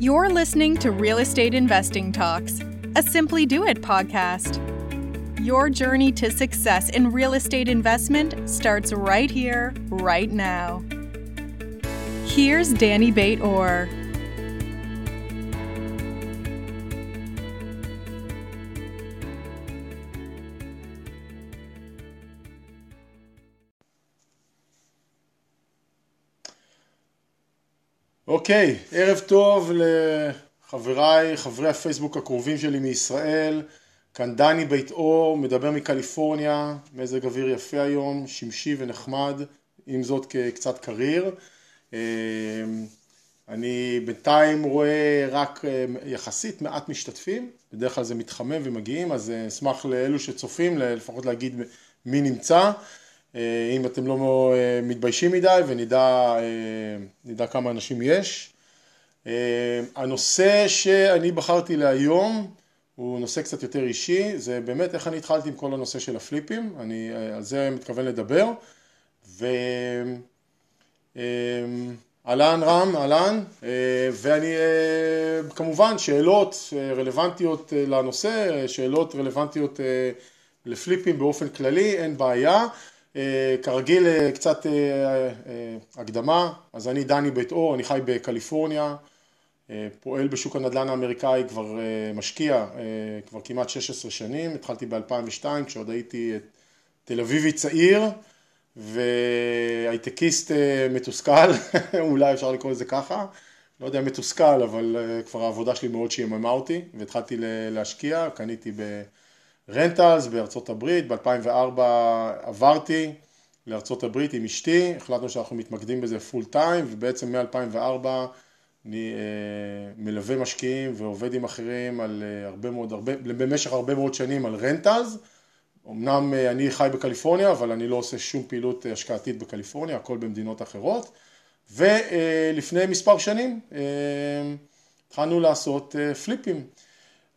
You're listening to Real Estate Investing Talks, a Simply Do It podcast. Your journey to success in real estate investment starts right here, right now. Here's Danny Bate Orr. אוקיי, ערב טוב לחבריי, חברי הפייסבוק הקרובים שלי מישראל, כאן דני בית אור, מדבר מקליפורניה, מזג אוויר יפה היום, שמשי ונחמד, עם זאת קצת קריר. אמ, אני בינתיים רואה רק אה, יחסית מעט משתתפים, בדרך כלל זה מתחמם ומגיעים, אז אה, אשמח לאלו שצופים לפחות להגיד מי נמצא. אה, אם אתם לא אה, מתביישים מדי ונדע אה, כמה אנשים יש. הנושא שאני בחרתי להיום הוא נושא קצת יותר אישי, זה באמת איך אני התחלתי עם כל הנושא של הפליפים, אני על זה מתכוון לדבר. ואהלן רם, אהלן, ואני כמובן שאלות רלוונטיות לנושא, שאלות רלוונטיות לפליפים באופן כללי, אין בעיה. אה, כרגיל אה, קצת אה, הקדמה, אז אני דני בית אור, אני חי בקליפורניה, פועל בשוק הנדל"ן האמריקאי, כבר משקיע כבר כמעט 16 שנים, התחלתי ב-2002 כשעוד הייתי תל אביבי צעיר והייטקיסט מתוסכל, אולי אפשר לקרוא לזה ככה, לא יודע מתוסכל, אבל כבר העבודה שלי מאוד שיממה אותי והתחלתי להשקיע, קניתי ב... rentals בארצות הברית, ב-2004 עברתי לארצות הברית עם אשתי, החלטנו שאנחנו מתמקדים בזה full time ובעצם מ-2004 אני אה, מלווה משקיעים ועובד עם אחרים על אה, הרבה מאוד, הרבה, במשך הרבה מאוד שנים על rentals, אמנם אה, אני חי בקליפורניה אבל אני לא עושה שום פעילות השקעתית בקליפורניה, הכל במדינות אחרות. ולפני מספר שנים התחלנו לעשות פליפים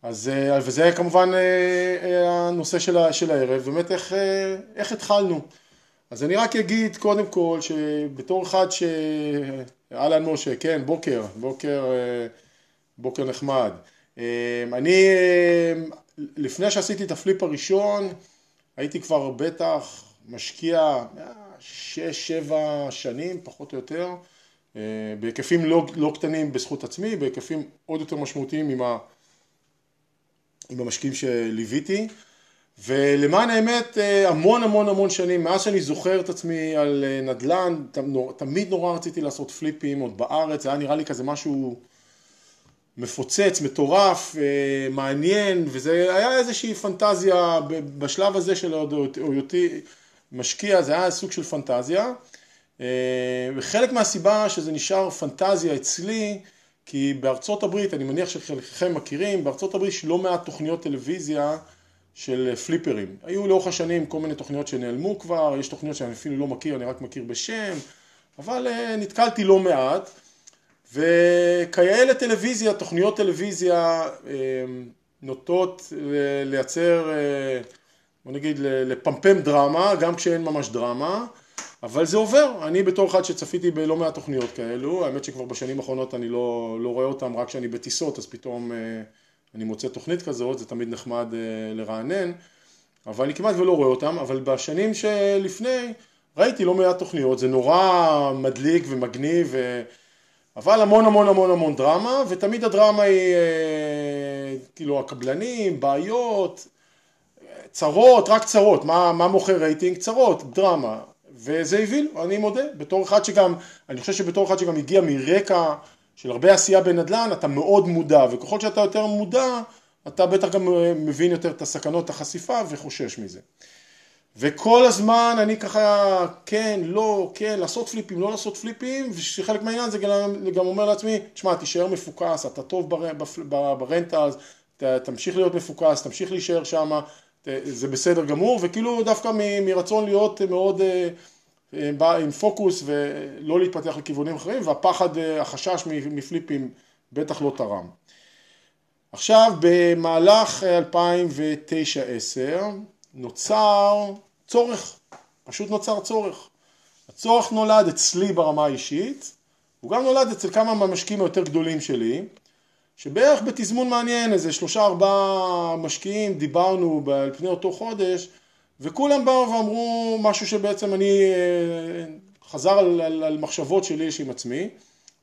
אז, אה, וזה כמובן אה, אה, הנושא של, של הערב, באמת איך, איך התחלנו. אז אני רק אגיד קודם כל שבתור אחד ש... אהלן משה, כן, בוקר, בוקר, בוקר נחמד. אני, לפני שעשיתי את הפליפ הראשון, הייתי כבר בטח משקיע שש, שבע שנים, פחות או יותר, בהיקפים לא, לא קטנים בזכות עצמי, בהיקפים עוד יותר משמעותיים עם ה... עם המשקיעים שליוויתי. ולמען האמת אה, המון המון המון שנים מאז שאני זוכר את עצמי על אה, נדל"ן תמיד נורא רציתי לעשות פליפים עוד בארץ זה היה נראה לי כזה משהו מפוצץ, מטורף, אה, מעניין וזה היה איזושהי פנטזיה בשלב הזה של היותי משקיע זה היה סוג של פנטזיה. וחלק מהסיבה שזה נשאר פנטזיה אצלי כי בארצות הברית, אני מניח שחלקכם מכירים, בארצות הברית יש לא מעט תוכניות טלוויזיה של פליפרים. היו לאורך השנים כל מיני תוכניות שנעלמו כבר, יש תוכניות שאני אפילו לא מכיר, אני רק מכיר בשם, אבל אה, נתקלתי לא מעט. וכיאה לטלוויזיה, תוכניות טלוויזיה אה, נוטות לייצר, אה, בוא נגיד, לפמפם דרמה, גם כשאין ממש דרמה. אבל זה עובר, אני בתור אחד שצפיתי בלא מעט תוכניות כאלו, האמת שכבר בשנים האחרונות אני לא, לא רואה אותן רק כשאני בטיסות, אז פתאום אה, אני מוצא תוכנית כזאת, זה תמיד נחמד אה, לרענן, אבל אני כמעט ולא רואה אותן, אבל בשנים שלפני ראיתי לא מעט תוכניות, זה נורא מדליק ומגניב, ו... אבל המון המון המון המון דרמה, ותמיד הדרמה היא אה, כאילו הקבלנים, בעיות, צרות, רק צרות, מה, מה מוכר רייטינג? צרות, דרמה. וזה הביא, אני מודה, בתור אחד שגם, אני חושב שבתור אחד שגם הגיע מרקע של הרבה עשייה בנדל"ן, אתה מאוד מודע, וככל שאתה יותר מודע, אתה בטח גם מבין יותר את הסכנות, את החשיפה, וחושש מזה. וכל הזמן אני ככה, כן, לא, כן, לעשות פליפים, לא לעשות פליפים, ושחלק מהעניין זה גם, גם אומר לעצמי, תשמע, תישאר מפוקס, אתה טוב בר, ברנטה, תמשיך להיות מפוקס, תמשיך להישאר שם, זה בסדר גמור, וכאילו דווקא מרצון להיות מאוד בא עם פוקוס ולא להתפתח לכיוונים אחרים, והפחד, החשש מפליפים בטח לא תרם. עכשיו במהלך 2009-2010 נוצר צורך, פשוט נוצר צורך. הצורך נולד אצלי ברמה האישית, הוא גם נולד אצל כמה מהמשקיעים היותר גדולים שלי, שבערך בתזמון מעניין, איזה שלושה ארבעה משקיעים, דיברנו על פני אותו חודש, וכולם באו ואמרו משהו שבעצם אני, אה, חזר על, על, על מחשבות שלי יש עם עצמי,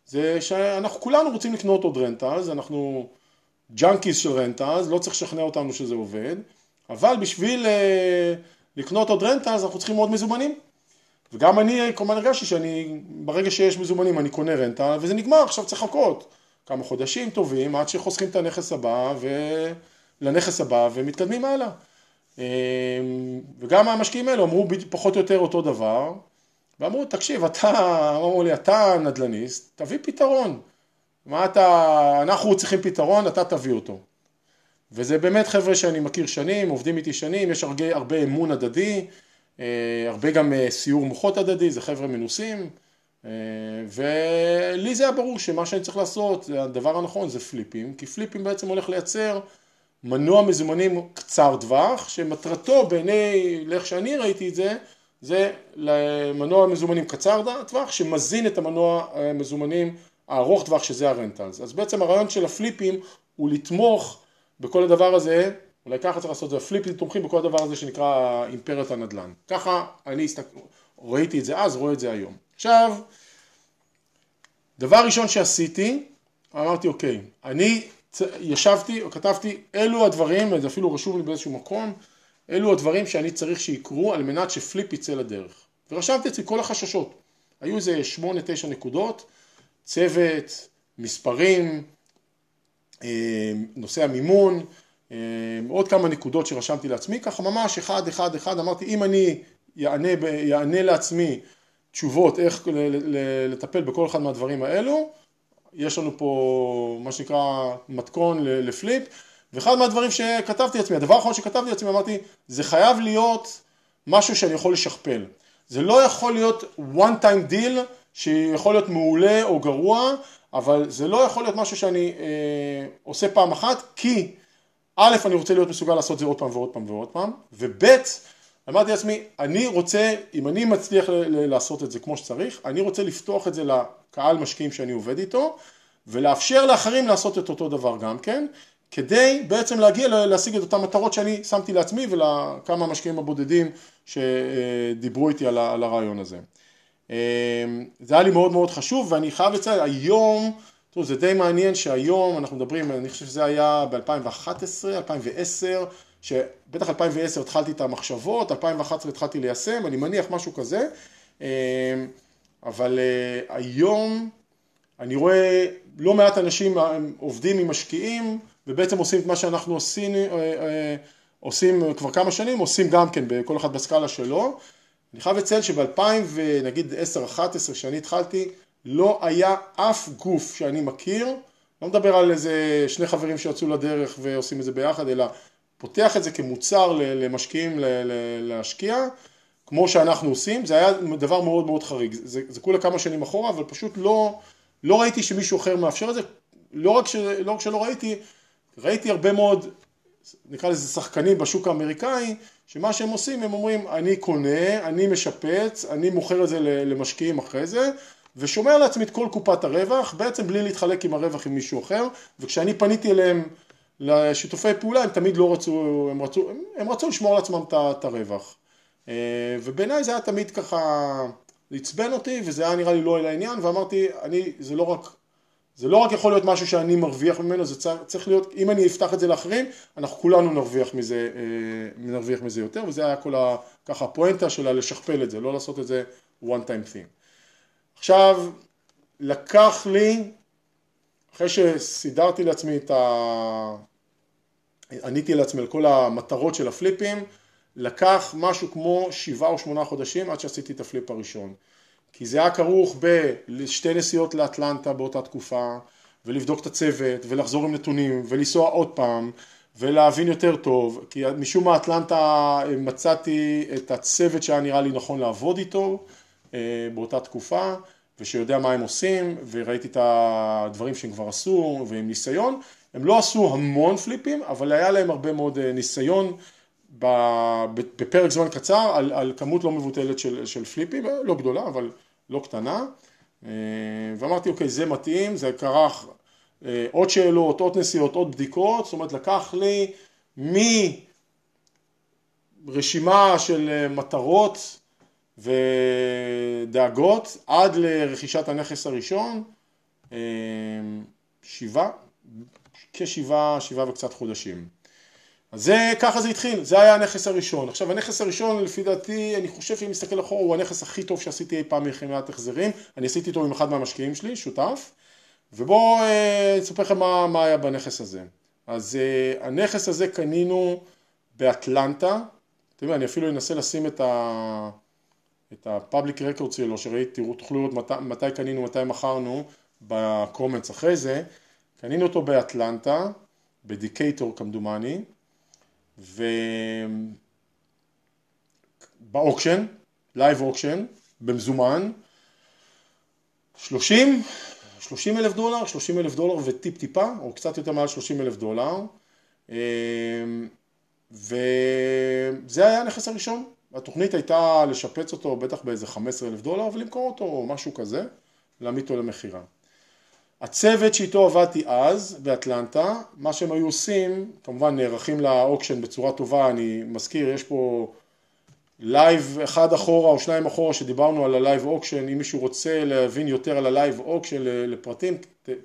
זה שאנחנו כולנו רוצים לקנות עוד rentals, אנחנו junkies של rentals, לא צריך לשכנע אותנו שזה עובד, אבל בשביל אה, לקנות עוד rentals אנחנו צריכים עוד מזומנים. וגם אני כמובן הרגשתי שאני, ברגע שיש מזומנים אני קונה רנטה וזה נגמר, עכשיו צריך לחכות כמה חודשים טובים עד שחוסכים את הנכס הבא ולנכס הבא ומתקדמים הלאה. אמ, וגם המשקיעים האלו אמרו פחות או יותר אותו דבר ואמרו תקשיב אתה, אמרו לי אתה נדל"ניסט תביא פתרון. מה אתה, אנחנו צריכים פתרון אתה תביא אותו. וזה באמת חבר'ה שאני מכיר שנים, עובדים איתי שנים, יש הרבה, הרבה אמון הדדי אה, הרבה גם אה, סיור מוחות הדדי, זה חבר'ה מנוסים, אה, ולי זה היה ברור שמה שאני צריך לעשות, הדבר הנכון זה פליפים, כי פליפים בעצם הולך לייצר מנוע מזומנים קצר טווח, שמטרתו בעיני, לאיך שאני ראיתי את זה, זה למנוע מזומנים קצר טווח, שמזין את המנוע מזומנים הארוך טווח שזה הרנטלס. אז בעצם הרעיון של הפליפים הוא לתמוך בכל הדבר הזה אולי ככה צריך לעשות את זה, פליפים תומכים בכל הדבר הזה שנקרא אימפריית הנדל"ן. ככה אני הסתכל, ראיתי את זה אז, רואה את זה היום. עכשיו, דבר ראשון שעשיתי, אמרתי אוקיי, אני ישבתי, כתבתי, אלו הדברים, זה אפילו רשום לי באיזשהו מקום, אלו הדברים שאני צריך שיקרו על מנת שפליפ יצא לדרך. ורשמתי אצלי כל החששות. היו איזה שמונה, תשע נקודות, צוות, מספרים, אה, נושא המימון, אמ, עוד כמה נקודות שרשמתי לעצמי, ככה ממש אחד אחד אחד אמרתי אם אני יענה, יענה לעצמי תשובות איך לטפל בכל אחד מהדברים האלו, יש לנו פה מה שנקרא מתכון לפליפ, ואחד מהדברים שכתבתי לעצמי, הדבר האחרון שכתבתי לעצמי אמרתי זה חייב להיות משהו שאני יכול לשכפל, זה לא יכול להיות one time deal שיכול להיות מעולה או גרוע, אבל זה לא יכול להיות משהו שאני אה, עושה פעם אחת כי א', אני רוצה להיות מסוגל לעשות זה עוד פעם ועוד פעם ועוד פעם, וב', אמרתי לעצמי, אני רוצה, אם אני מצליח לעשות את זה כמו שצריך, אני רוצה לפתוח את זה לקהל משקיעים שאני עובד איתו, ולאפשר לאחרים לעשות את אותו דבר גם כן, כדי בעצם להגיע להשיג את אותן מטרות שאני שמתי לעצמי ולכמה המשקיעים הבודדים שדיברו איתי על הרעיון הזה. זה היה לי מאוד מאוד חשוב ואני חייב לציין, היום טוב, זה די מעניין שהיום אנחנו מדברים, אני חושב שזה היה ב-2011, 2010, שבטח 2010 התחלתי את המחשבות, 2011 התחלתי ליישם, אני מניח משהו כזה, אה, אבל אה, היום אני רואה לא מעט אנשים עובדים עם משקיעים ובעצם עושים את מה שאנחנו עושים, אה, עושים כבר כמה שנים, עושים גם כן בכל אחד בסקאלה שלו. אני חייב לציין שב-2000 ונגיד 10-11 כשאני התחלתי, לא היה אף גוף שאני מכיר, לא מדבר על איזה שני חברים שיצאו לדרך ועושים את זה ביחד, אלא פותח את זה כמוצר למשקיעים להשקיע, כמו שאנחנו עושים, זה היה דבר מאוד מאוד חריג, זה, זה כולה כמה שנים אחורה, אבל פשוט לא, לא ראיתי שמישהו אחר מאפשר את זה, לא רק, ש, לא רק שלא ראיתי, ראיתי הרבה מאוד, נקרא לזה שחקנים בשוק האמריקאי, שמה שהם עושים, הם אומרים, אני קונה, אני משפץ, אני מוכר את זה למשקיעים אחרי זה, ושומר לעצמי את כל קופת הרווח, בעצם בלי להתחלק עם הרווח עם מישהו אחר, וכשאני פניתי אליהם לשיתופי פעולה, הם תמיד לא רצו, הם רצו, הם רצו לשמור לעצמם את הרווח. אה, ובעיניי זה היה תמיד ככה, עצבן אותי, וזה היה נראה לי לא אל העניין, ואמרתי, אני, זה לא רק, זה לא רק יכול להיות משהו שאני מרוויח ממנו, זה צריך להיות, אם אני אפתח את זה לאחרים, אנחנו כולנו נרוויח מזה, אה, נרוויח מזה יותר, וזה היה כל ה... ככה הפואנטה שלה לשכפל את זה, לא לעשות את זה one time thing. עכשיו, לקח לי, אחרי שסידרתי לעצמי את ה... עניתי לעצמי על כל המטרות של הפליפים, לקח משהו כמו שבעה או שמונה חודשים עד שעשיתי את הפליפ הראשון. כי זה היה כרוך בשתי נסיעות לאטלנטה באותה תקופה, ולבדוק את הצוות, ולחזור עם נתונים, ולנסוע עוד פעם, ולהבין יותר טוב, כי משום מה אטלנטה מצאתי את הצוות שהיה נראה לי נכון לעבוד איתו, אה, באותה תקופה, ושיודע מה הם עושים, וראיתי את הדברים שהם כבר עשו, ועם ניסיון. הם לא עשו המון פליפים, אבל היה להם הרבה מאוד אה, ניסיון בפרק זמן קצר על, על כמות לא מבוטלת של, של פליפים, אה, לא גדולה, אבל לא קטנה. ואמרתי, אוקיי, זה מתאים, זה כרך עוד שאלות, עוד נסיעות, עוד בדיקות, זאת אומרת לקח לי מרשימה של מטרות ודאגות עד לרכישת הנכס הראשון, שבעה, כשבעה, שבעה וקצת חודשים. אז זה, ככה זה התחיל, זה היה הנכס הראשון. עכשיו הנכס הראשון לפי דעתי, אני חושב שאם מסתכל אחורה, הוא הנכס הכי טוב שעשיתי אי פעם מחמיית החזרים. אני עשיתי אותו עם אחד מהמשקיעים שלי, שותף, ובואו אה, אני אספר לכם מה, מה היה בנכס הזה. אז אה, הנכס הזה קנינו באטלנטה, אתם יודעים, אני אפילו אנסה לשים את ה... את הפאבליק רקורד שלו, שראיתי, תראו, תוכלו לראות מתי, מתי קנינו, מתי מכרנו, בקומנטס אחרי זה, קנינו אותו באטלנטה, ב Decatur כמדומני, וב auction, live auction, במזומן, 30, 30 אלף דולר, 30 אלף דולר וטיפ טיפה, או קצת יותר מעל 30 אלף דולר, אמ, וזה היה הנכס הראשון. התוכנית הייתה לשפץ אותו בטח באיזה 15 אלף דולר ולמכור אותו או משהו כזה, להעמיד אותו למכירה. הצוות שאיתו עבדתי אז באטלנטה, מה שהם היו עושים, כמובן נערכים ל auction בצורה טובה, אני מזכיר, יש פה live אחד אחורה או שניים אחורה שדיברנו על ה live auction, אם מישהו רוצה להבין יותר על ה live auction לפרטים,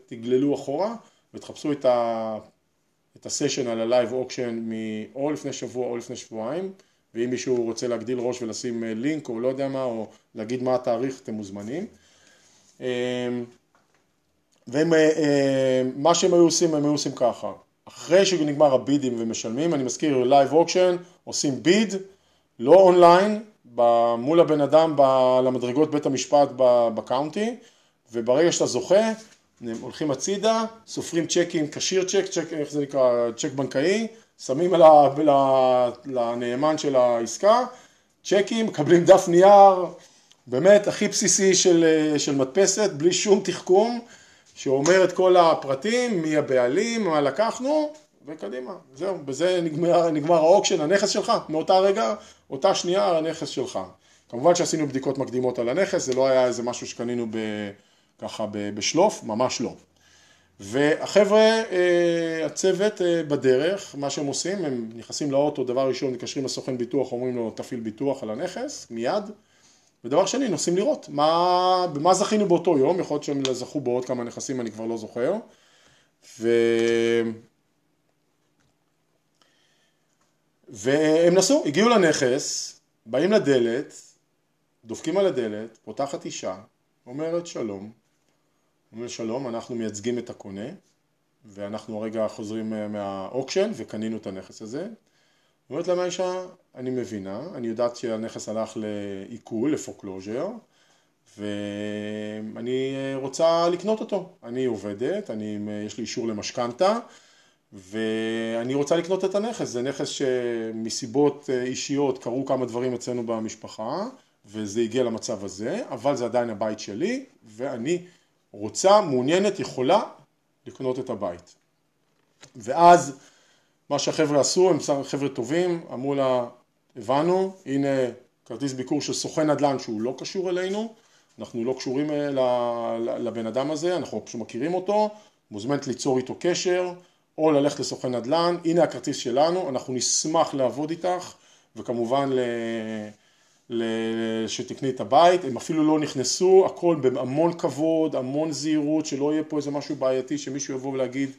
תגללו אחורה ותחפשו את, ה, את הסשן על ה live auction או לפני שבוע או לפני שבועיים, ואם מישהו רוצה להגדיל ראש ולשים לינק או לא יודע מה, או להגיד מה התאריך, אתם מוזמנים. ומה אה, שהם היו עושים, הם היו עושים ככה, אחרי שנגמר ה bidים ומשלמים, אני מזכיר live auction, עושים bid, לא אונליין, מול הבן אדם למדרגות בית המשפט ב county, וברגע שאתה זוכה, הם הולכים הצידה, סופרים צ'קים, cashier check, צ'ק, איך זה נקרא, צ'ק בנקאי, שמים לנאמן של העסקה, צ'קים, מקבלים דף נייר, באמת הכי בסיסי של, של מדפסת, בלי שום תחכום, שאומר את כל הפרטים, מי הבעלים, מה לקחנו, וקדימה, זהו, בזה נגמר, נגמר ה auction, הנכס שלך, מאותה רגע, אותה שנייה הנכס שלך. כמובן שעשינו בדיקות מקדימות על הנכס, זה לא היה איזה משהו שקנינו ב, ככה בשלוף, ממש לא. והחבר'ה, אה, הצוות אה, בדרך, מה שהם עושים, הם נכנסים לאוטו, דבר ראשון מתקשרים לסוכן ביטוח, אומרים לו תפעיל ביטוח על הנכס, מיד. ודבר שני, נוסעים לראות מה, במה זכינו באותו יום, יכול להיות שהם זכו בעוד כמה נכסים, אני כבר לא זוכר. ו... והם נסעו, הגיעו לנכס, באים לדלת, דופקים על הדלת, פותחת אישה, אומרת שלום, אומרת שלום, אנחנו מייצגים את הקונה, ואנחנו הרגע חוזרים מהאוקשן וקנינו את הנכס הזה. אומרת להם האישה, אני מבינה, אני יודעת שהנכס הלך לעיכול, לפוקלוז'ר, ואני רוצה לקנות אותו. אני עובדת, אני, יש לי אישור למשכנתה, ואני רוצה לקנות את הנכס. זה נכס שמסיבות אישיות קרו כמה דברים אצלנו במשפחה, וזה הגיע למצב הזה, אבל זה עדיין הבית שלי, ואני רוצה, מעוניינת, יכולה לקנות את הבית. ואז מה שהחבר'ה עשו, הם חבר'ה טובים, אמרו לה, הבנו, הנה כרטיס ביקור של סוכן נדל"ן שהוא לא קשור אלינו, אנחנו לא קשורים אה, לבן אדם הזה, אנחנו פשוט מכירים אותו, מוזמנת ליצור איתו קשר, או ללכת לסוכן נדל"ן, הנה הכרטיס שלנו, אנחנו נשמח לעבוד איתך, וכמובן ל... ל... שתקני את הבית, הם אפילו לא נכנסו, הכל בהמון כבוד, המון זהירות, שלא יהיה פה איזה משהו בעייתי, שמישהו יבוא ולהגיד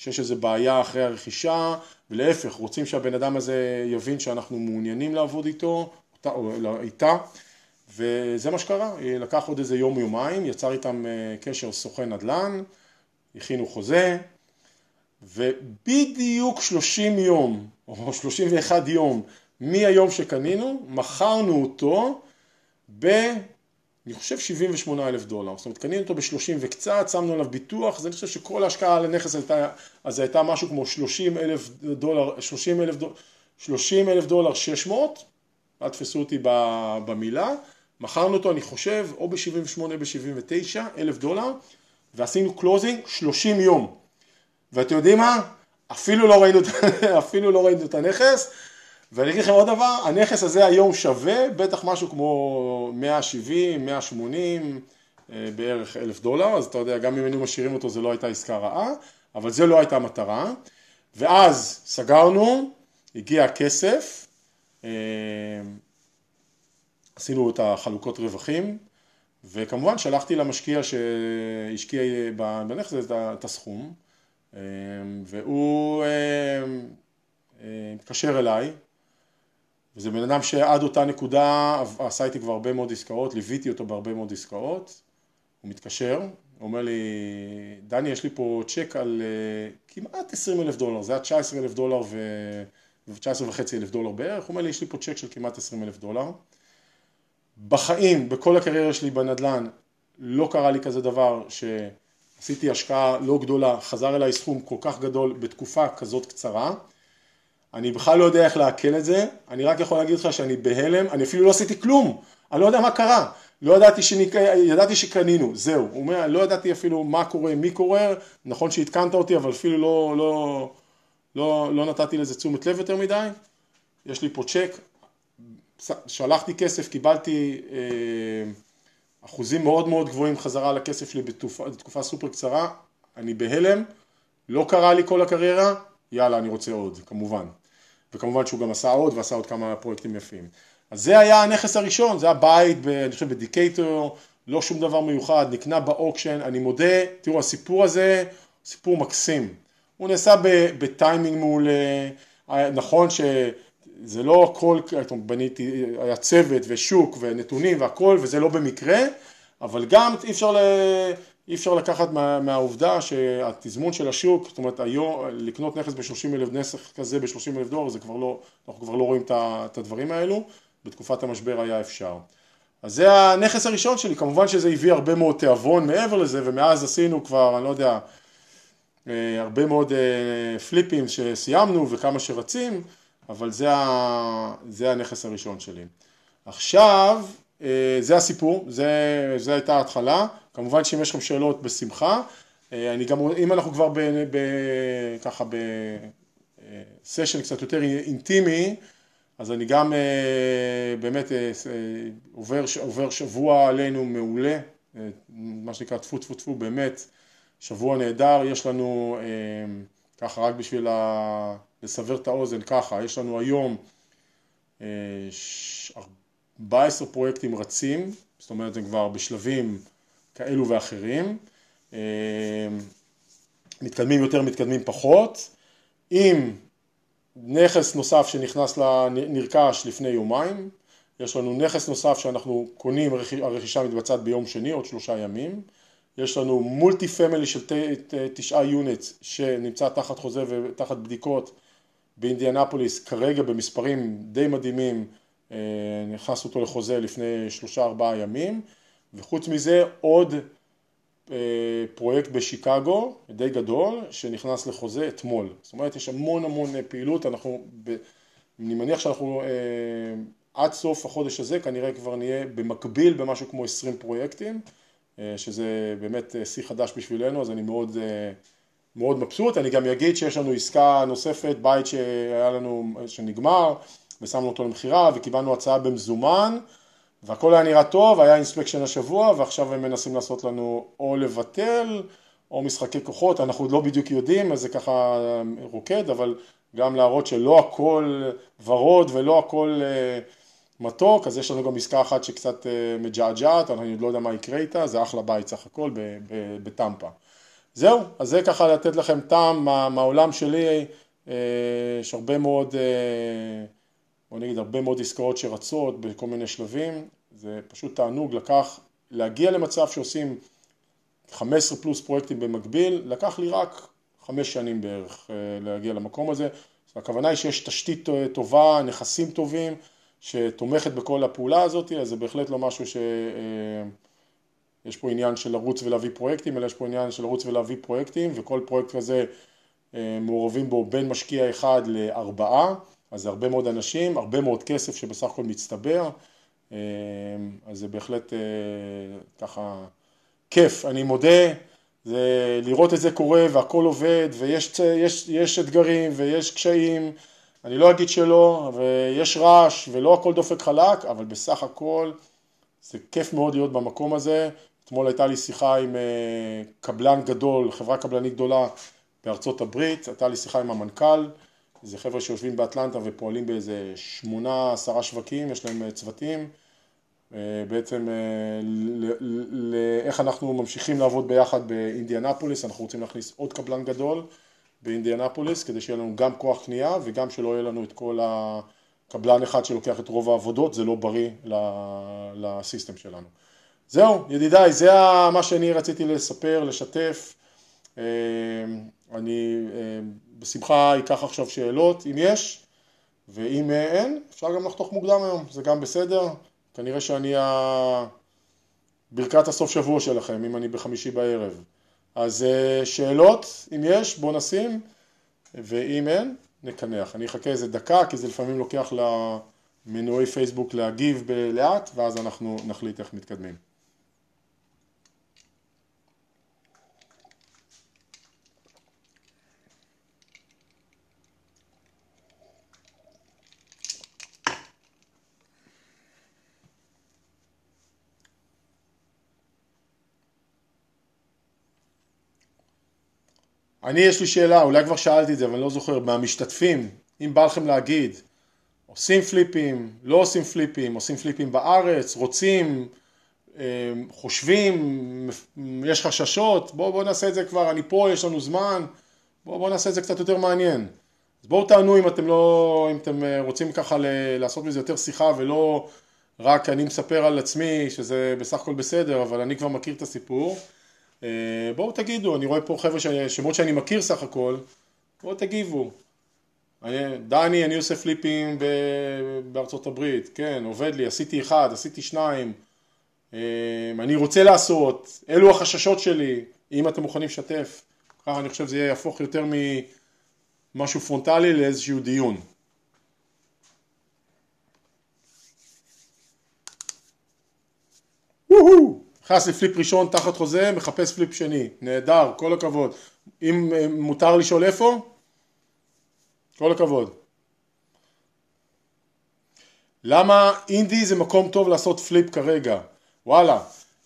שיש איזה בעיה אחרי הרכישה, ולהפך, רוצים שהבן אדם הזה יבין שאנחנו מעוניינים לעבוד איתו, או לא, איתה, וזה מה שקרה, לקח עוד איזה יום יומיים, יצר איתם אה, קשר סוכן נדל"ן, הכינו חוזה, ובדיוק 30 יום, או 31 יום, מהיום שקנינו, מכרנו אותו ב... אני חושב 78 אלף דולר, זאת אומרת קנינו אותו ב-30 וקצת, שמנו עליו ביטוח, אז אני חושב שכל ההשקעה על הנכס הייתה, אז הייתה משהו כמו 30 אלף דולר, 30 אלף דולר, 30 אלף דולר 600, אל תתפסו אותי במילה, מכרנו אותו אני חושב או ב-78 ב-79 אלף דולר, ועשינו closing 30 יום, ואתם יודעים מה? אפילו לא ראינו, אפילו לא ראינו את הנכס, ואני אגיד לכם עוד דבר, הנכס הזה היום שווה בטח משהו כמו 170, 180 בערך אלף דולר, אז אתה יודע, גם אם היינו משאירים אותו זה לא הייתה עסקה רעה, אבל זה לא הייתה המטרה. ואז סגרנו, הגיע הכסף, עשינו את החלוקות רווחים, וכמובן שלחתי למשקיע שהשקיע בנכס הזה את הסכום, והוא התקשר אליי, וזה בן אדם שעד אותה נקודה עשה איתי כבר הרבה מאוד עסקאות, ליוויתי אותו בהרבה מאוד עסקאות, הוא מתקשר, הוא אומר לי, דני יש לי פה צ'ק על uh, כמעט 20 אלף דולר, זה היה 19 אלף דולר ו-19 וחצי אלף דולר בערך, הוא אומר לי יש לי פה צ'ק של כמעט 20 אלף דולר. בחיים, בכל הקריירה שלי בנדל"ן, לא קרה לי כזה דבר שעשיתי השקעה לא גדולה, חזר אליי סכום כל כך גדול בתקופה כזאת קצרה. אני בכלל לא יודע איך לעכל את זה, אני רק יכול להגיד לך שאני בהלם, אני אפילו לא עשיתי כלום, אני לא יודע מה קרה, לא ידעתי, שניק... ידעתי שקנינו, זהו, הוא אומר, לא ידעתי אפילו מה קורה, מי קורה, נכון שעדכנת אותי, אבל אפילו לא, לא, לא, לא נתתי לזה תשומת לב יותר מדי, יש לי פה צ'ק, שלחתי כסף, קיבלתי אה, אחוזים מאוד מאוד גבוהים חזרה לכסף שלי בתקופה, בתקופה סופר קצרה, אני בהלם, לא קרה לי כל הקריירה, יאללה אני רוצה עוד, כמובן. וכמובן שהוא גם עשה עוד ועשה עוד כמה פרויקטים יפים. אז זה היה הנכס הראשון, זה הבית, ב, אני חושב בדיקטור, לא שום דבר מיוחד, נקנה באוקשן, אני מודה, תראו הסיפור הזה, סיפור מקסים. הוא נעשה בטיימינג מעולה, נכון שזה לא הכל, בניתי, היה צוות ושוק ונתונים והכל וזה לא במקרה, אבל גם אי אפשר, ל... אי אפשר לקחת מה, מהעובדה שהתזמון של השוק, זאת אומרת היום לקנות נכס ב-30 אלף, נכס כזה ב-30 אלף דולר, זה כבר לא, אנחנו כבר לא רואים את הדברים האלו, בתקופת המשבר היה אפשר. אז זה הנכס הראשון שלי, כמובן שזה הביא הרבה מאוד תיאבון מעבר לזה, ומאז עשינו כבר, אני לא יודע, אה, הרבה מאוד אה, פליפים שסיימנו וכמה שרצים, אבל זה, ה... זה הנכס הראשון שלי. עכשיו, אה, זה הסיפור, זה, זה הייתה ההתחלה, כמובן שאם יש לכם שאלות בשמחה, אני גם, אם אנחנו כבר ב, ב, ככה בסשן קצת יותר אינטימי, אז אני גם אה, באמת אה, עובר, עובר שבוע עלינו מעולה, אה, מה שנקרא טפו טפו טפו, באמת שבוע נהדר, יש לנו ככה רק בשביל לסבר את האוזן ככה, יש לנו היום 14 פרויקטים רצים, זאת אומרת הם כבר בשלבים כאלו ואחרים, מתקדמים יותר, מתקדמים פחות, עם נכס נוסף שנכנס, נרכש לפני יומיים, יש לנו נכס נוסף שאנחנו קונים, הרכישה מתבצעת ביום שני, עוד שלושה ימים, יש לנו multi family של תשעה units שנמצא תחת חוזה ותחת בדיקות באינדיאנפוליס, כרגע במספרים די מדהימים, אה, נכנס אותו לחוזה לפני שלושה ארבעה ימים, וחוץ מזה עוד אה, פרויקט בשיקגו, די גדול, שנכנס לחוזה אתמול. זאת אומרת, יש המון המון אה, פעילות, אנחנו, ב, אני מניח שאנחנו אה, עד סוף החודש הזה כנראה כבר נהיה במקביל במשהו כמו 20 פרויקטים, שזה באמת שיא חדש בשבילנו, אז אני מאוד, מאוד מבסוט. אני גם אגיד שיש לנו עסקה נוספת, בית שהיה לנו, שנגמר, ושמנו אותו למכירה, וקיבלנו הצעה במזומן. והכל היה נראה טוב, היה אינספקשן השבוע ועכשיו הם מנסים לעשות לנו או לבטל או משחקי כוחות, אנחנו עוד לא בדיוק יודעים, אז זה ככה רוקד, אבל גם להראות שלא הכל ורוד ולא הכל אה, מתוק, אז יש לנו גם עסקה אחת שקצת אה, מג'עג'עת, אני עוד לא יודע מה יקרה איתה, זה אחלה בית סך הכל בטמפה. זהו, אז זה ככה לתת לכם טעם מה, מהעולם שלי, אה, יש הרבה מאוד בוא נגיד הרבה מאוד עסקאות שרצות בכל מיני שלבים, זה פשוט תענוג לקח, להגיע למצב שעושים 15 פלוס פרויקטים במקביל, לקח לי רק חמש שנים בערך אה, להגיע למקום הזה, הכוונה היא שיש תשתית טובה, נכסים טובים, שתומכת בכל הפעולה הזאת, אז זה בהחלט לא משהו ש... אה, יש פה עניין של לרוץ ולהביא פרויקטים, אלא יש פה עניין של לרוץ ולהביא פרויקטים, וכל פרויקט כזה אה, מעורבים בו בין משקיע אחד לארבעה. אז זה הרבה מאוד אנשים, הרבה מאוד כסף שבסך הכל מצטבר, אה, אז זה בהחלט אה, ככה כיף, אני מודה, זה לראות את זה קורה והכל עובד ויש יש, יש אתגרים ויש קשיים, אני לא אגיד שלא, ויש רעש ולא הכל דופק חלק, אבל בסך הכל זה כיף מאוד להיות במקום הזה, אתמול הייתה לי שיחה עם אה, קבלן גדול, חברה קבלנית גדולה בארצות הברית, הייתה לי שיחה עם המנכ"ל, זה חבר'ה שיושבים באטלנטה ופועלים באיזה שמונה, עשרה שווקים, יש להם צוותים, בעצם לאיך אנחנו ממשיכים לעבוד ביחד באינדיאנפוליס, אנחנו רוצים להכניס עוד קבלן גדול באינדיאנפוליס כדי שיהיה לנו גם כוח קנייה וגם שלא יהיה לנו את כל הקבלן אחד שלוקח את רוב העבודות, זה לא בריא לסיסטם שלנו. זהו, ידידיי, זה מה שאני רציתי לספר, לשתף. אה, אני אה, בשמחה אקח עכשיו שאלות, אם יש, ואם אין, אפשר גם לחתוך מוקדם היום, זה גם בסדר. כנראה שאני ברכת הסוף שבוע שלכם, אם אני בחמישי בערב. אז אה, שאלות, אם יש, בואו נשים, ואם אין, נקנח. אני אחכה איזה דקה, כי זה לפעמים לוקח למנועי פייסבוק להגיב לאט, ואז אנחנו נחליט איך מתקדמים. אני יש לי שאלה, אולי כבר שאלתי את זה, אבל אני לא זוכר, מהמשתתפים, אם בא לכם להגיד, עושים פליפים, לא עושים פליפים, עושים פליפים בארץ, רוצים, אה, חושבים, יש חששות, בואו בוא נעשה את זה כבר, אני פה, יש לנו זמן, בואו בוא נעשה את זה קצת יותר מעניין. אז בואו תענו אם אתם לא, אם אתם אה, רוצים ככה לעשות מזה יותר שיחה ולא רק אני מספר על עצמי, שזה בסך הכל בסדר, אבל אני כבר מכיר את הסיפור. אה, בואו תגידו, אני רואה פה חבר'ה, שמות שאני מכיר סך הכל, בואו תגיבו. אני, דני, אני עושה פליפים ב, בארצות הברית, כן, עובד לי, עשיתי אחד, עשיתי שניים, אה, אני רוצה לעשות, אלו החששות שלי, אם אתם מוכנים לשתף, ככה אני חושב שזה יהפוך יותר ממשהו פרונטלי לאיזשהו דיון. וואו נכנס לפליפ ראשון תחת חוזה, מחפש פליפ שני, נהדר, כל הכבוד. אם אה, מותר לשאול איפה? כל הכבוד. למה אינדי זה מקום טוב לעשות פליפ כרגע? וואלה,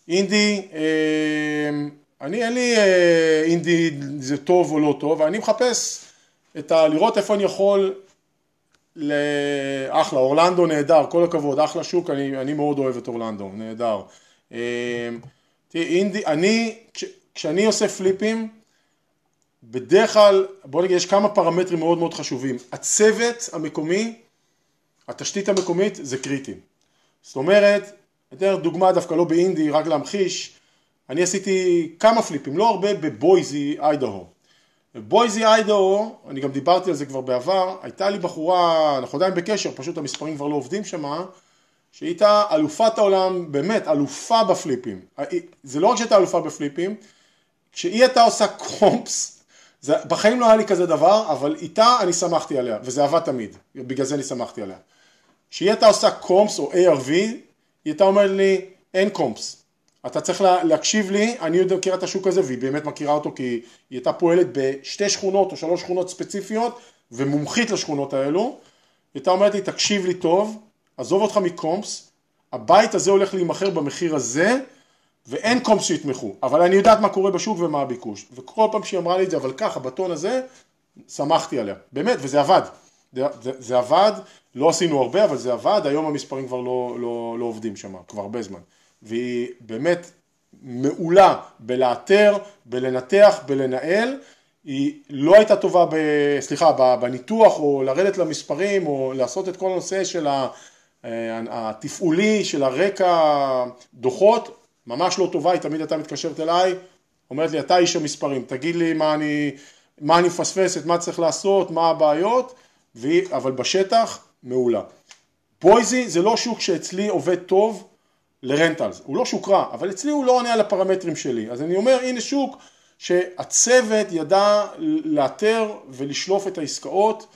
אינדי, אה, אני אין לי אה, אינדי זה טוב או לא טוב, אני מחפש את ה... לראות איפה אני יכול, אחלה, אורלנדו נהדר, כל הכבוד, אחלה שוק, אני, אני מאוד אוהב את אורלנדו, נהדר. אמ, תראי, אינדי, אני, כשאני עושה פליפים, בדרך כלל, בוא נגיד, יש כמה פרמטרים מאוד מאוד חשובים. הצוות המקומי, התשתית המקומית, זה קריטי. זאת אומרת, אתן דוגמה דווקא לא באינדי, רק להמחיש, אני עשיתי כמה פליפים, לא הרבה, בבויזי, איידהו. בבויזי, איידהו, אני גם דיברתי על זה כבר בעבר, הייתה לי בחורה, אנחנו עדיין בקשר, פשוט המספרים כבר לא עובדים שמה, שהיא הייתה אלופת העולם, באמת, אלופה בפליפים. זה לא רק שהייתה אלופה בפליפים, כשהיא הייתה עושה קומפס, זה, בחיים לא היה לי כזה דבר, אבל איתה אני שמחתי עליה, וזה עבד תמיד, בגלל זה אני שמחתי עליה. כשהיא הייתה עושה קומפס או ARV, היא הייתה אומרת לי, אין קומפס. אתה צריך לה, להקשיב לי, אני יודע, מכירה את השוק הזה, והיא באמת מכירה אותו כי היא הייתה פועלת בשתי שכונות או שלוש שכונות ספציפיות, ומומחית לשכונות האלו. היא הייתה אומרת לי, תקשיב לי טוב, עזוב אותך מקומפס, הבית הזה הולך להימכר במחיר הזה, ואין קומפס שיתמכו, אבל אני יודעת מה קורה בשוק ומה הביקוש, וכל פעם שהיא אמרה לי את זה, אבל ככה, בטון הזה, שמחתי עליה, באמת, וזה עבד, זה, זה, עבד, לא עשינו הרבה, אבל זה עבד, היום המספרים כבר לא, לא, לא עובדים שם, כבר הרבה זמן, והיא באמת מעולה בלאתר, בלנתח, בלנהל, היא לא הייתה טובה, ב, סליחה, בניתוח או לרדת למספרים או לעשות את כל הנושא של ה... אה, התפעולי של הרקע דוחות ממש לא טובה, היא תמיד הייתה מתקשרת אליי, אומרת לי אתה איש המספרים, תגיד לי מה אני, מה אני מפספסת, מה צריך לעשות, מה הבעיות, והיא, אבל בשטח מעולה. בויזי זה לא שוק שאצלי עובד טוב לרנטלס, הוא לא שוק רע, אבל אצלי הוא לא עונה על הפרמטרים שלי, אז אני אומר הנה שוק שהצוות ידע לאתר ולשלוף את העסקאות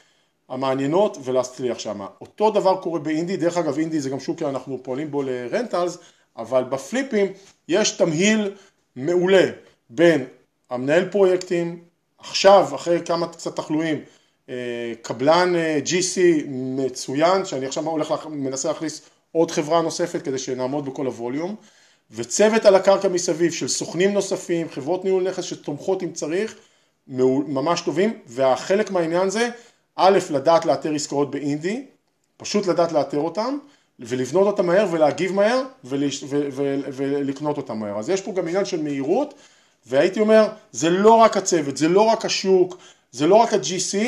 המעניינות ולהצליח שם. אותו דבר קורה באינדי, דרך אגב אינדי זה גם שוק שאנחנו פועלים בו לרנטלס, אבל בפליפים יש תמהיל מעולה בין המנהל פרויקטים, עכשיו אחרי כמה קצת תחלואים, אה, קבלן אה, GC מצוין, שאני עכשיו הולך, מנסה להכניס עוד חברה נוספת כדי שנעמוד בכל הווליום, וצוות על הקרקע מסביב של סוכנים נוספים, חברות ניהול נכס שתומכות אם צריך, ממש טובים, והחלק מהעניין זה, א', לדעת לאתר עסקאות באינדי, פשוט לדעת לאתר אותם, ולבנות אותם מהר ולהגיב מהר ולש... ו... ו... ולקנות אותם מהר. אז יש פה גם עניין של מהירות, והייתי אומר, זה לא רק הצוות, זה לא רק השוק, זה לא רק ה-GC,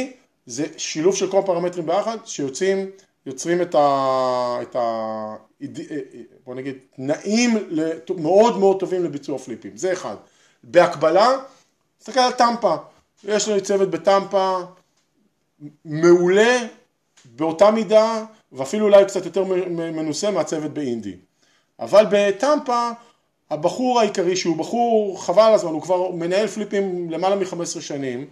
זה שילוב של כל הפרמטרים ביחד, שיוצאים, יוצרים את ה... את ה... בוא נגיד, תנאים מאוד מאוד טובים לביצוע פליפים, זה אחד. בהקבלה, תסתכל על טמפה, יש לנו צוות בטמפה מעולה באותה מידה ואפילו אולי קצת יותר מנוסה מהצוות באינדי. אבל בטמפה הבחור העיקרי שהוא בחור חבל הזמן, הוא כבר מנהל פליפים למעלה מ-15 שנים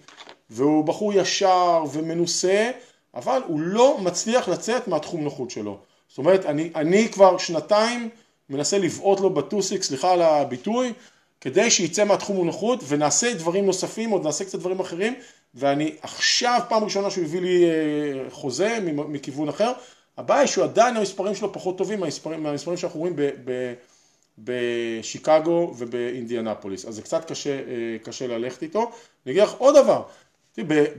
והוא בחור ישר ומנוסה אבל הוא לא מצליח לצאת מהתחום נוחות שלו. זאת אומרת אני, אני כבר שנתיים מנסה לבעוט לו בטוסיק, סליחה על הביטוי, כדי שיצא מהתחום הנוחות ונעשה דברים נוספים, עוד נעשה קצת דברים אחרים ואני עכשיו פעם ראשונה שהוא הביא לי אה, חוזה מכיוון אחר, הבעיה היא שהוא עדיין המספרים שלו פחות טובים מהמספרים, מהמספרים שאנחנו רואים בשיקגו ובאינדיאנפוליס, אז זה קצת קשה, אה, קשה ללכת איתו. אני אגיד לך עוד דבר,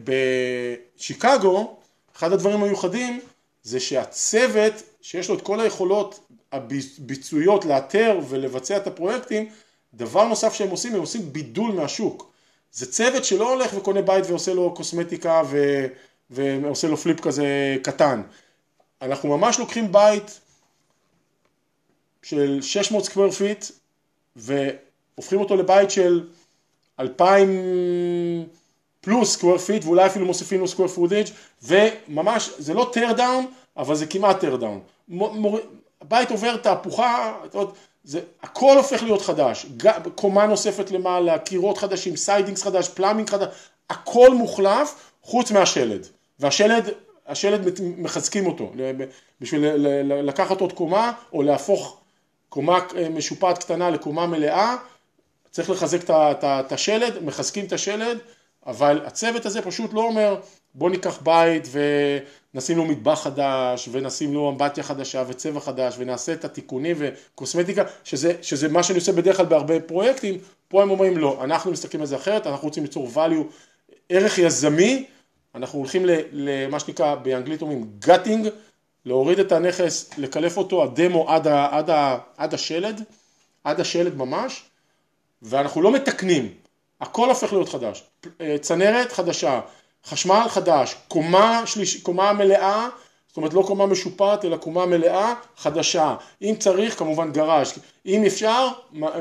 בשיקגו אחד הדברים המיוחדים זה שהצוות שיש לו את כל היכולות הביצועיות לאתר ולבצע את הפרויקטים, דבר נוסף שהם עושים, הם עושים בידול מהשוק. זה צוות שלא הולך וקונה בית ועושה לו קוסמטיקה ו... ועושה לו פליפ כזה קטן. אנחנו ממש לוקחים בית של 600 square feet והופכים אותו לבית של 2,000 פלוס square feet ואולי אפילו מוסיפים לו square footage וממש זה לא tear down אבל זה כמעט tear down. הבית עובר תהפוכה, זה, הכל הופך להיות חדש, קומה נוספת למעלה, קירות חדשים, sidings חדש, plumbing חדש, הכל מוחלף חוץ מהשלד. והשלד השלד מחזקים אותו. בשביל לקחת עוד קומה או להפוך קומה אה, משופעת קטנה לקומה מלאה צריך לחזק את השלד, מחזקים את השלד אבל הצוות הזה פשוט לא אומר בוא ניקח בית ונשים לו מטבח חדש ונשים לו אמבטיה חדשה וצבע חדש ונעשה את התיקונים וקוסמטיקה שזה, שזה מה שאני עושה בדרך כלל בהרבה פרויקטים פה הם אומרים לא אנחנו מסתכלים על זה אחרת אנחנו רוצים ליצור value ערך יזמי. אנחנו הולכים למה שנקרא באנגלית אומרים גאטינג, להוריד את הנכס, לקלף אותו, הדמו עד, ה, עד, ה, עד השלד, עד השלד ממש, ואנחנו לא מתקנים, הכל הופך להיות חדש, צנרת חדשה, חשמל חדש, קומה, שליש, קומה מלאה, זאת אומרת לא קומה משופעת אלא קומה מלאה חדשה, אם צריך כמובן גראז', אם אפשר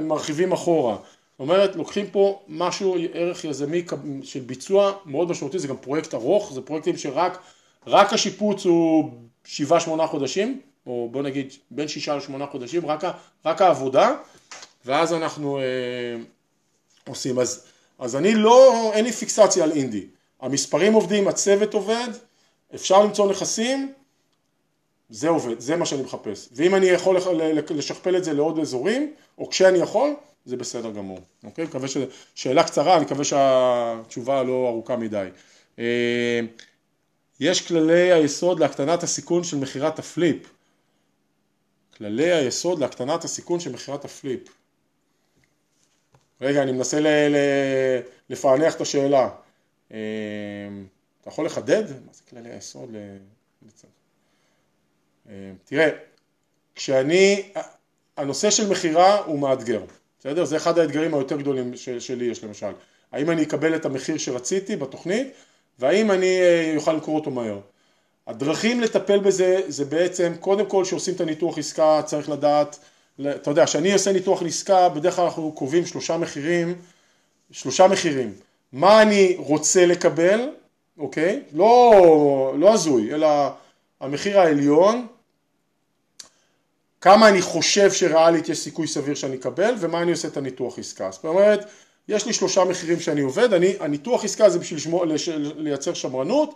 מרחיבים אחורה, זאת אומרת, לוקחים פה משהו, ערך יזמי של ביצוע מאוד משמעותי, זה גם פרויקט ארוך, זה פרויקטים שרק רק השיפוץ הוא שבעה שמונה חודשים, או בוא נגיד בין שישה לשמונה חודשים, רק, רק העבודה, ואז אנחנו אה, עושים. אז, אז אני לא, אין לי פיקסציה על אינדי. המספרים עובדים, הצוות עובד, אפשר למצוא נכסים, זה עובד, זה מה שאני מחפש. ואם אני יכול לשכפל את זה לעוד אזורים, או כשאני יכול, זה בסדר גמור, אוקיי? מקווה ש... שאלה קצרה, אני מקווה שהתשובה לא ארוכה מדי. אה, יש כללי היסוד להקטנת הסיכון של מכירת הפליפ. כללי היסוד להקטנת הסיכון של מכירת הפליפ. רגע, אני מנסה ל... לפענח את השאלה. אה, אתה יכול לחדד? מה זה כללי היסוד? אה, תראה, כשאני, הנושא של מכירה הוא מאתגר. בסדר? זה אחד האתגרים היותר גדולים שלי יש למשל. האם אני אקבל את המחיר שרציתי בתוכנית והאם אני אה, אוכל למכור אותו מהר. הדרכים לטפל בזה זה בעצם קודם כל שעושים את הניתוח עסקה צריך לדעת, אתה יודע, כשאני עושה ניתוח עסקה בדרך כלל אנחנו קובעים שלושה מחירים, שלושה מחירים, מה אני רוצה לקבל, אוקיי? לא, לא הזוי, אלא המחיר העליון כמה אני חושב שריאלית יש סיכוי סביר שאני אקבל ומה אני עושה את הניתוח עסקה. זאת אומרת, יש לי שלושה מחירים שאני עובד, אני, הניתוח עסקה זה בשביל לשמור, לש, לייצר שמרנות,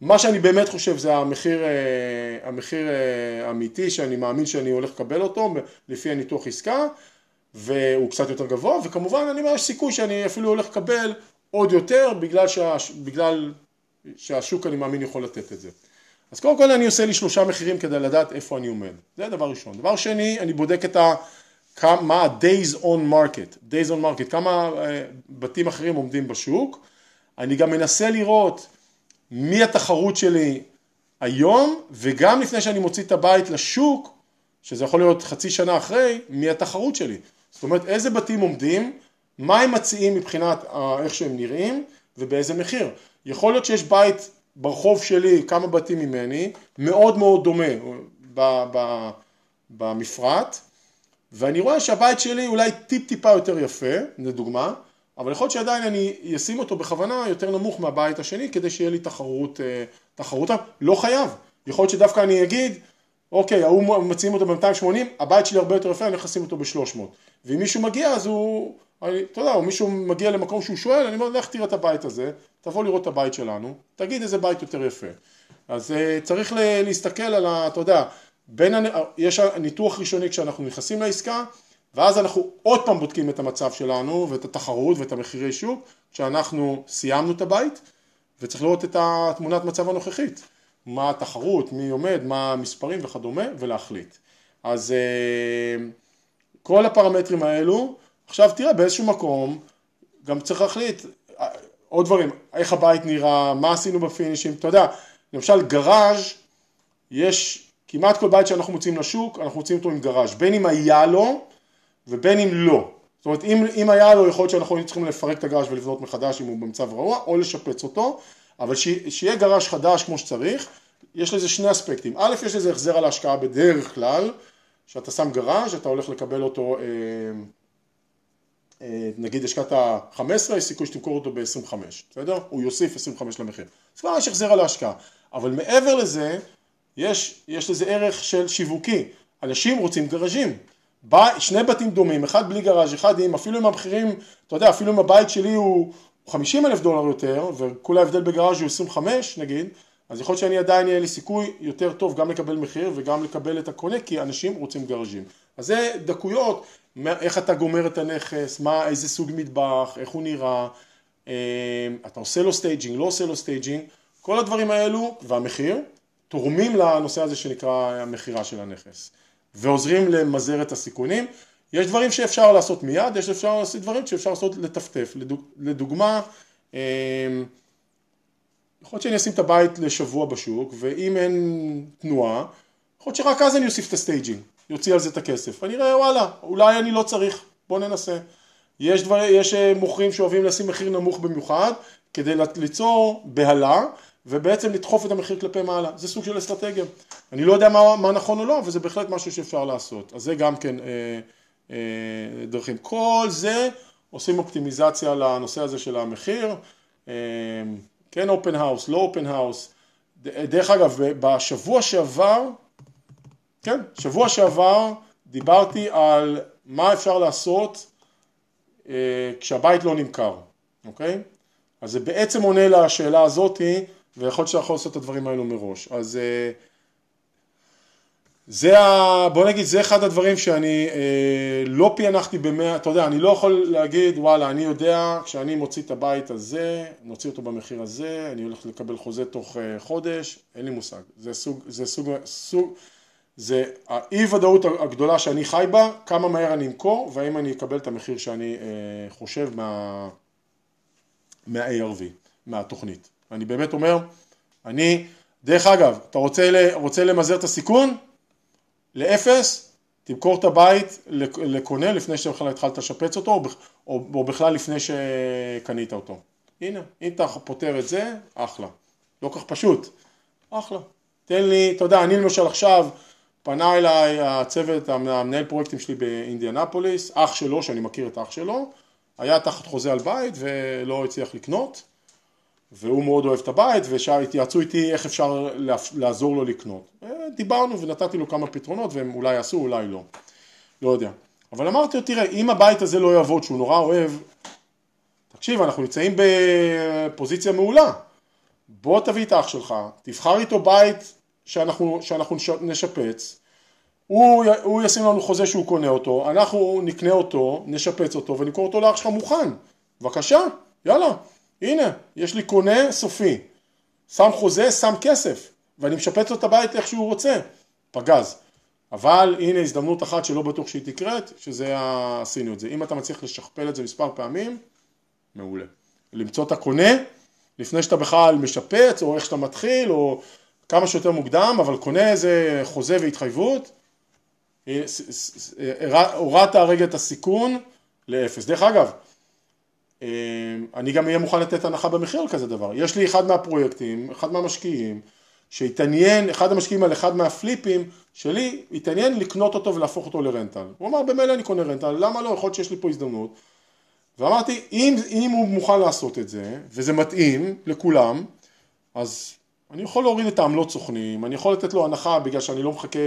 מה שאני באמת חושב זה המחיר, אה, המחיר אה, האמיתי שאני מאמין שאני הולך לקבל אותו לפי הניתוח עסקה והוא קצת יותר גבוה וכמובן אני אומר יש סיכוי שאני אפילו הולך לקבל עוד יותר בגלל, שה, בגלל שהשוק אני מאמין יכול לתת את זה. אז קודם כל אני עושה לי שלושה מחירים כדי לדעת איפה אני עומד, זה דבר ראשון. דבר שני, אני בודק את מה ה-days on market, days on market, כמה אה, בתים אחרים עומדים בשוק, אני גם מנסה לראות מי התחרות שלי היום, וגם לפני שאני מוציא את הבית לשוק, שזה יכול להיות חצי שנה אחרי, מי התחרות שלי. זאת אומרת, איזה בתים עומדים, מה הם מציעים מבחינת איך שהם נראים, ובאיזה מחיר. יכול להיות שיש בית ברחוב שלי, כמה בתים ממני, מאוד מאוד דומה ב, ב, במפרט, ואני רואה שהבית שלי אולי טיפ טיפה יותר יפה, לדוגמה, אבל יכול להיות שעדיין אני אשים אותו בכוונה יותר נמוך מהבית השני כדי שיהיה לי תחרות, אה, תחרות, לא חייב, יכול להיות שדווקא אני אגיד, אוקיי, ההוא מציעים אותו ב-280, הבית שלי הרבה יותר יפה, אני אשים אותו ב-300, ואם מישהו מגיע אז הוא, אני, אתה יודע, או מישהו מגיע למקום שהוא שואל, אני אומר, לך תראה את הבית הזה, תבוא לראות את הבית שלנו, תגיד איזה בית יותר יפה. אז אה, צריך להסתכל על ה... אתה יודע, בין, יש ניתוח ראשוני כשאנחנו נכנסים לעסקה, ואז אנחנו עוד פעם בודקים את המצב שלנו ואת התחרות ואת המחירי שוק, כשאנחנו סיימנו את הבית, וצריך לראות את התמונת מצב הנוכחית, מה התחרות, מי עומד, מה המספרים וכדומה, ולהחליט. אז אה, כל הפרמטרים האלו, עכשיו תראה באיזשהו מקום, גם צריך להחליט עוד דברים, איך הבית נראה, מה עשינו בפינישים, אתה יודע, למשל גראז' יש כמעט כל בית שאנחנו מוצאים לשוק, אנחנו מוצאים אותו עם גראז', בין אם היה לו ובין אם לא. זאת אומרת, אם, אם היה לו, יכול להיות שאנחנו צריכים לפרק את הגראז' ולבנות מחדש אם הוא במצב רעוע, או לשפץ אותו, אבל ש, שיהיה גראז' חדש כמו שצריך, יש לזה שני אספקטים. א', יש לזה החזר על ההשקעה בדרך כלל, שאתה שם גראז', אתה הולך לקבל אותו, אה, נגיד השקעת 15, יש סיכוי שתמכור אותו ב-25, בסדר? הוא יוסיף 25 למחיר. אז כבר יש החזר על ההשקעה. אבל מעבר לזה, יש, יש לזה ערך של שיווקי. אנשים רוצים גראז'ים. שני בתים דומים, אחד בלי גראז', אחד עם, אפילו אם המחירים, אתה יודע, אפילו אם הבית שלי הוא 50 אלף דולר יותר, וכל ההבדל ב garage הוא 25 נגיד, אז יכול להיות שאני עדיין יהיה לי סיכוי יותר טוב גם לקבל מחיר וגם לקבל את הקונה, כי אנשים רוצים garageים. אז זה דקויות, איך אתה גומר את הנכס, מה, איזה סוג מטבח, איך הוא נראה, אה, אתה עושה לו staging, לא עושה לו staging, כל הדברים האלו, והמחיר, תורמים לנושא הזה שנקרא המכירה של הנכס ועוזרים למזער את הסיכונים. יש דברים שאפשר לעשות מיד, יש אפשר לעשות דברים שאפשר לעשות לטפטף. לדוגמה, אמ, יכול להיות שאני אשים את הבית לשבוע בשוק ואם אין תנועה, יכול להיות שרק אז אני אוסיף את ה staging, אוציא על זה את הכסף. אני אראה וואלה, אולי אני לא צריך, בוא ננסה. יש, דבר, יש אה, מוכרים שאוהבים לשים מחיר נמוך במיוחד כדי ליצור בהלה ובעצם לדחוף את המחיר כלפי מעלה, זה סוג של אסטרטגיה. אני לא יודע מה, מה נכון או לא, אבל זה בהחלט משהו שאפשר לעשות. אז זה גם כן אה, אה, דרכים. כל זה עושים אופטימיזציה לנושא הזה של המחיר, אה, כן open house, לא open house. דרך אגב, בשבוע שעבר, כן, שבוע שעבר דיברתי על מה אפשר לעשות אה, כשהבית לא נמכר, אוקיי? אז זה בעצם עונה לשאלה הזאתי ויכול להיות שאתה יכול לעשות את הדברים האלו מראש. אז אה, זה ה... בוא נגיד, זה אחד הדברים שאני אה, לא פענחתי במאה, אתה יודע, אני לא יכול להגיד, וואלה, אני יודע, כשאני מוציא את הבית הזה, נוציא אותו במחיר הזה, אני הולך לקבל חוזה תוך אה, חודש, אין לי מושג. זה סוג, זה סוג, סוג, זה האי ודאות הגדולה שאני חי בה, כמה מהר אני אמכור, והאם אני אקבל את המחיר שאני אה, חושב מה, מה-ARV, מהתוכנית. אני באמת אומר, אני, דרך אגב, אתה רוצה, רוצה למזער את הסיכון? לאפס, תמכור את הבית לקונה לפני שבכלל התחלת לשפץ אותו, או, או בכלל לפני שקנית אותו. הנה, אם אתה פותר את זה, אחלה. לא כך פשוט, אחלה. תן לי, אתה יודע, אני למשל עכשיו, פנה אליי הצוות, המנהל פרויקטים שלי באינדיאנפוליס, אח שלו, שאני מכיר את אח שלו, היה תחת חוזה על בית ולא הצליח לקנות. והוא מאוד אוהב את הבית, והתייעצו איתי איך אפשר לעזור לו לקנות. אה, דיברנו ונתתי לו כמה פתרונות והם אולי עשו, אולי לא. לא יודע. אבל אמרתי לו, תראה, אם הבית הזה לא יעבוד, שהוא נורא אוהב, תקשיב, אנחנו נמצאים בפוזיציה מעולה. בוא תביא את האח שלך, תבחר איתו בית שאנחנו, שאנחנו נשפץ, הוא, הוא ישים לנו חוזה שהוא קונה אותו, אנחנו נקנה אותו, נשפץ אותו ונמכור אותו לאח שלך מוכן. בבקשה, יאללה. הנה, יש לי קונה סופי, שם חוזה, שם כסף, ואני משפץ לו את הבית איך שהוא רוצה, פגז. אבל הנה הזדמנות אחת שלא בטוח שהיא תקראת, שזה עשינו את זה. אם אתה מצליח לשכפל את זה מספר פעמים, מעולה. למצוא את הקונה, לפני שאתה בכלל משפץ, או איך שאתה מתחיל, או כמה שיותר מוקדם, אבל קונה איזה חוזה והתחייבות, הורדת הרגע את הסיכון לאפס. דרך אגב, אה, אני גם אהיה מוכן לתת הנחה במחיר על כזה דבר. יש לי אחד מהפרויקטים, אחד מהמשקיעים, שהתעניין, אחד המשקיעים על אחד מהפליפים שלי, התעניין לקנות אותו ולהפוך אותו לרנטל. הוא אמר, במילא אני קונה רנטל, למה לא? יכול להיות שיש לי פה הזדמנות. ואמרתי, אם, אם הוא מוכן לעשות את זה, וזה מתאים לכולם, אז אני יכול להוריד את העמלות סוכנים, אני יכול לתת לו הנחה בגלל שאני לא מחכה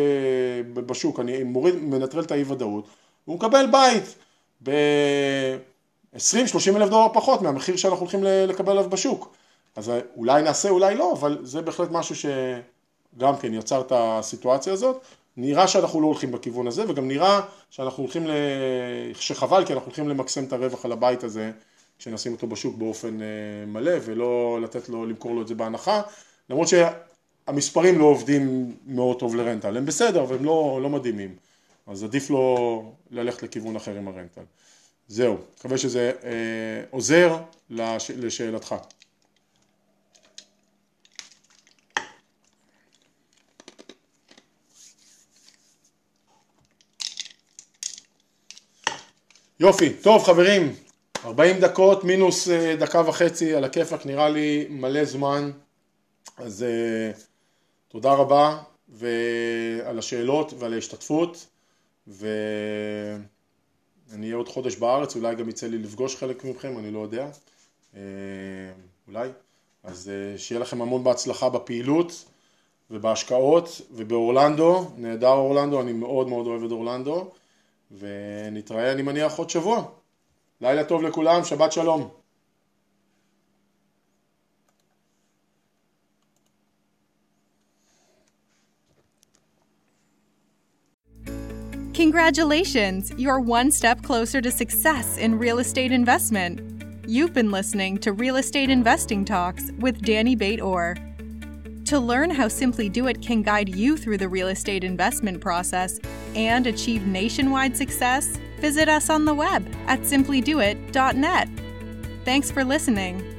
בשוק, אני מוריד, מנטרל את האי ודאות, הוא מקבל בית ב-20-30 אלף דולר פחות מהמחיר שאנחנו הולכים לקבל עליו בשוק. אז אולי נעשה, אולי לא, אבל זה בהחלט משהו שגם כן יצר את הסיטואציה הזאת. נראה שאנחנו לא הולכים בכיוון הזה, וגם נראה שאנחנו הולכים, ל... שחבל כי אנחנו הולכים למקסם את הרווח על הבית הזה, כשנשים אותו בשוק באופן אה, מלא, ולא לתת לו, למכור לו את זה בהנחה, למרות שהמספרים לא עובדים מאוד טוב לרנטל, הם בסדר, אבל הם לא, לא מדהימים, אז עדיף לו ללכת לכיוון אחר עם הרנטל. זהו, מקווה שזה אה, עוזר לש... לשאלתך. יופי, טוב חברים, 40 דקות מינוס אה, דקה וחצי על הכיפאק נראה לי מלא זמן, אז uh, תודה רבה על השאלות ועל ההשתתפות ואני אהיה עוד חודש בארץ, אולי גם יצא לי לפגוש חלק מכם, אני לא יודע, uh, אולי, אז uh, שיהיה לכם המון בהצלחה בפעילות ובהשקעות ובאורלנדו, נהדר אורלנדו, אני מאוד מאוד אוהב את אורלנדו ונתראה אני מניח עוד שבוע. לילה טוב לכולם, שבת שלום. Congratulations! You're one step closer to success in real estate investment. You've been listening to Real Estate Investing Talks with Danny Bate Orr. To learn how Simply Do It can guide you through the real estate investment process and achieve nationwide success, visit us on the web at simplydoit.net. Thanks for listening.